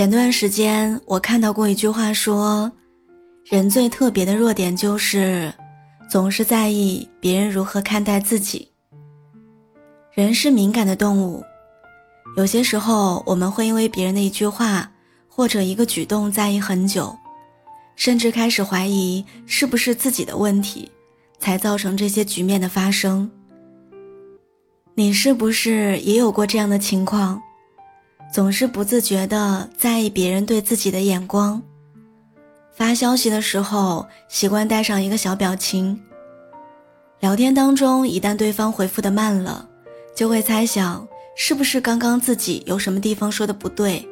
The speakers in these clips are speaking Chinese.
前段时间我看到过一句话说，人最特别的弱点就是总是在意别人如何看待自己。人是敏感的动物，有些时候我们会因为别人的一句话或者一个举动在意很久，甚至开始怀疑是不是自己的问题才造成这些局面的发生。你是不是也有过这样的情况？总是不自觉地在意别人对自己的眼光。发消息的时候习惯带上一个小表情。聊天当中，一旦对方回复的慢了，就会猜想是不是刚刚自己有什么地方说的不对。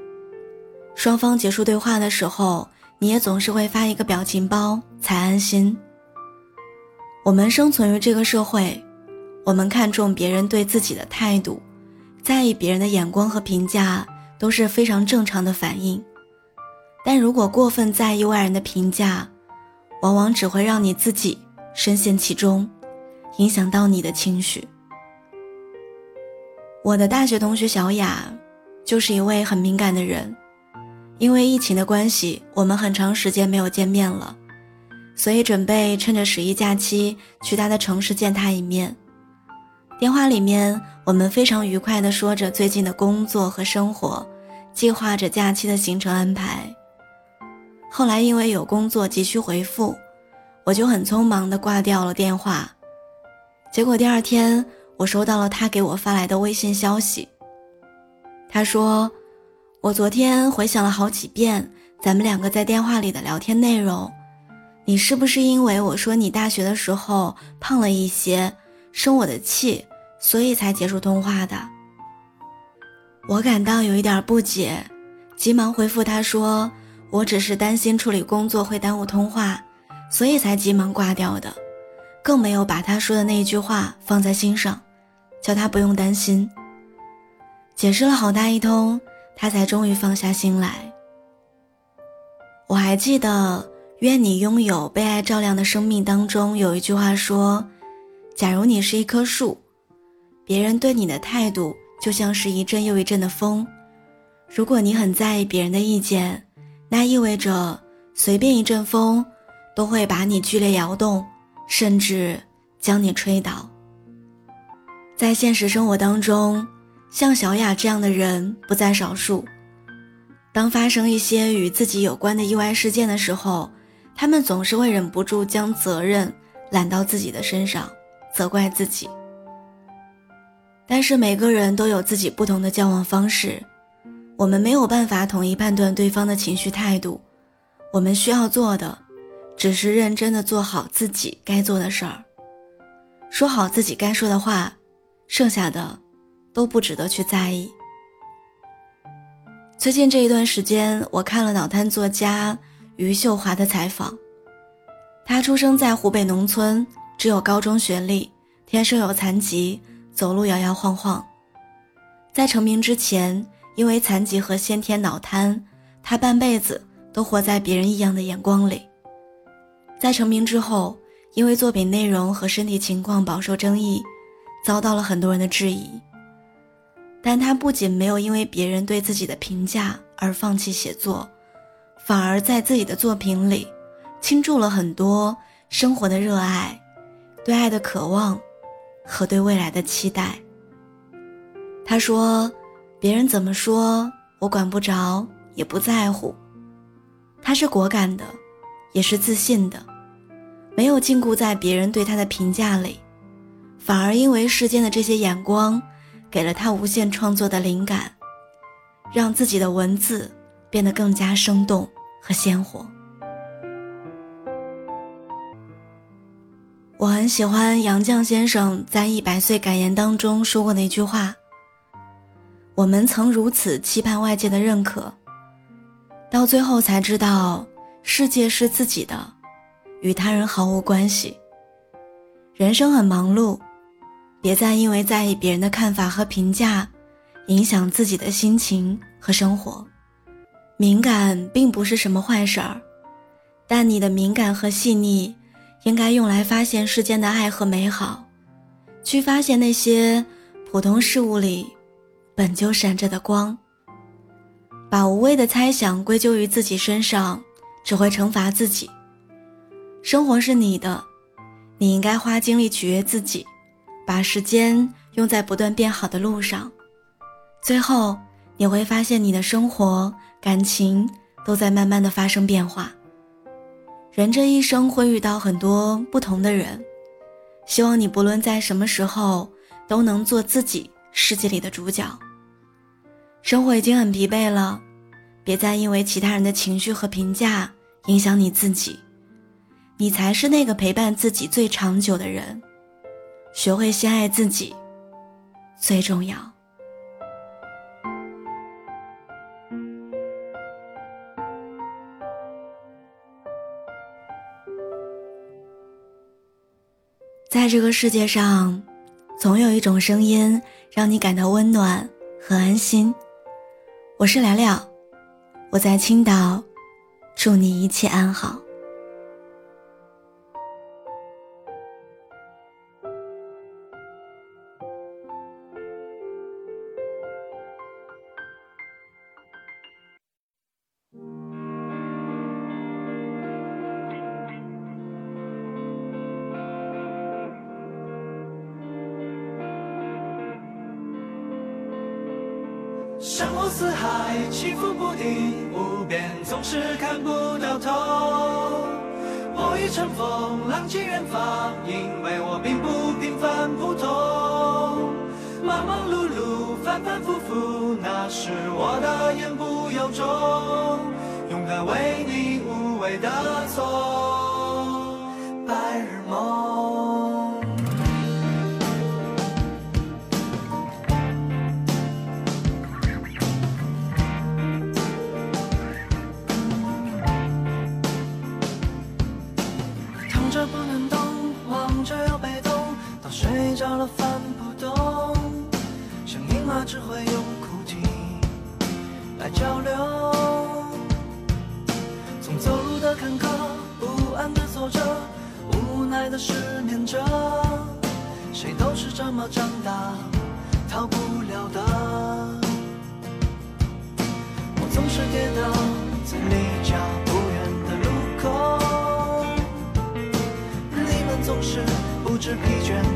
双方结束对话的时候，你也总是会发一个表情包才安心。我们生存于这个社会，我们看重别人对自己的态度。在意别人的眼光和评价都是非常正常的反应，但如果过分在意外人的评价，往往只会让你自己深陷其中，影响到你的情绪。我的大学同学小雅，就是一位很敏感的人，因为疫情的关系，我们很长时间没有见面了，所以准备趁着十一假期去他的城市见他一面。电话里面，我们非常愉快地说着最近的工作和生活，计划着假期的行程安排。后来因为有工作急需回复，我就很匆忙地挂掉了电话。结果第二天，我收到了他给我发来的微信消息。他说：“我昨天回想了好几遍咱们两个在电话里的聊天内容，你是不是因为我说你大学的时候胖了一些，生我的气？”所以才结束通话的。我感到有一点不解，急忙回复他说：“我只是担心处理工作会耽误通话，所以才急忙挂掉的，更没有把他说的那一句话放在心上，叫他不用担心。”解释了好大一通，他才终于放下心来。我还记得《愿你拥有被爱照亮的生命》当中有一句话说：“假如你是一棵树。”别人对你的态度就像是一阵又一阵的风，如果你很在意别人的意见，那意味着随便一阵风都会把你剧烈摇动，甚至将你吹倒。在现实生活当中，像小雅这样的人不在少数。当发生一些与自己有关的意外事件的时候，他们总是会忍不住将责任揽到自己的身上，责怪自己。但是每个人都有自己不同的交往方式，我们没有办法统一判断对方的情绪态度。我们需要做的，只是认真的做好自己该做的事儿，说好自己该说的话，剩下的都不值得去在意。最近这一段时间，我看了脑瘫作家余秀华的采访。他出生在湖北农村，只有高中学历，天生有残疾。走路摇摇晃晃，在成名之前，因为残疾和先天脑瘫，他半辈子都活在别人异样的眼光里。在成名之后，因为作品内容和身体情况饱受争议，遭到了很多人的质疑。但他不仅没有因为别人对自己的评价而放弃写作，反而在自己的作品里倾注了很多生活的热爱，对爱的渴望。和对未来的期待。他说：“别人怎么说我管不着，也不在乎。”他是果敢的，也是自信的，没有禁锢在别人对他的评价里，反而因为世间的这些眼光，给了他无限创作的灵感，让自己的文字变得更加生动和鲜活。我很喜欢杨绛先生在《一百岁感言》当中说过的一句话：“我们曾如此期盼外界的认可，到最后才知道世界是自己的，与他人毫无关系。人生很忙碌，别再因为在意别人的看法和评价，影响自己的心情和生活。敏感并不是什么坏事儿，但你的敏感和细腻。”应该用来发现世间的爱和美好，去发现那些普通事物里本就闪着的光。把无谓的猜想归咎于自己身上，只会惩罚自己。生活是你的，你应该花精力取悦自己，把时间用在不断变好的路上。最后，你会发现你的生活、感情都在慢慢的发生变化。人这一生会遇到很多不同的人，希望你不论在什么时候都能做自己世界里的主角。生活已经很疲惫了，别再因为其他人的情绪和评价影响你自己。你才是那个陪伴自己最长久的人。学会先爱自己，最重要。在这个世界上，总有一种声音让你感到温暖和安心。我是聊聊，我在青岛，祝你一切安好。山河四海，起伏不定，无边总是看不到头。我欲乘风，浪迹远方，因为我并不平凡普通。忙忙碌碌，反反复复，那是我的言不由衷。勇敢为你无畏的走，白日梦。着了翻不动，像婴儿只会用哭啼来交流。从走路的坎坷，不安的坐着，无奈的失眠着，谁都是这么长大，逃不了的。我总是跌倒在离家不远的路口，你们总是不知疲倦。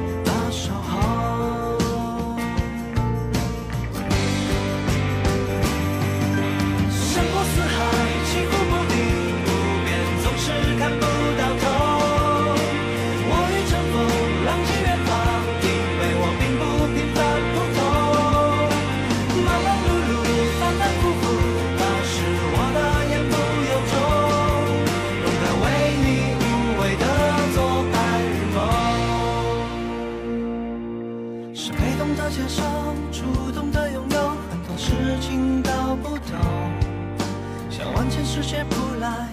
被动的接受，主动的拥有，很多事情搞不懂，像万千世界不来，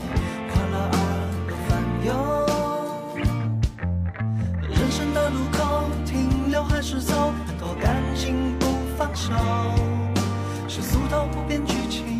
快乐而又烦忧。人生的路口，停留还是走，很多感情不放手，是俗套不变剧情。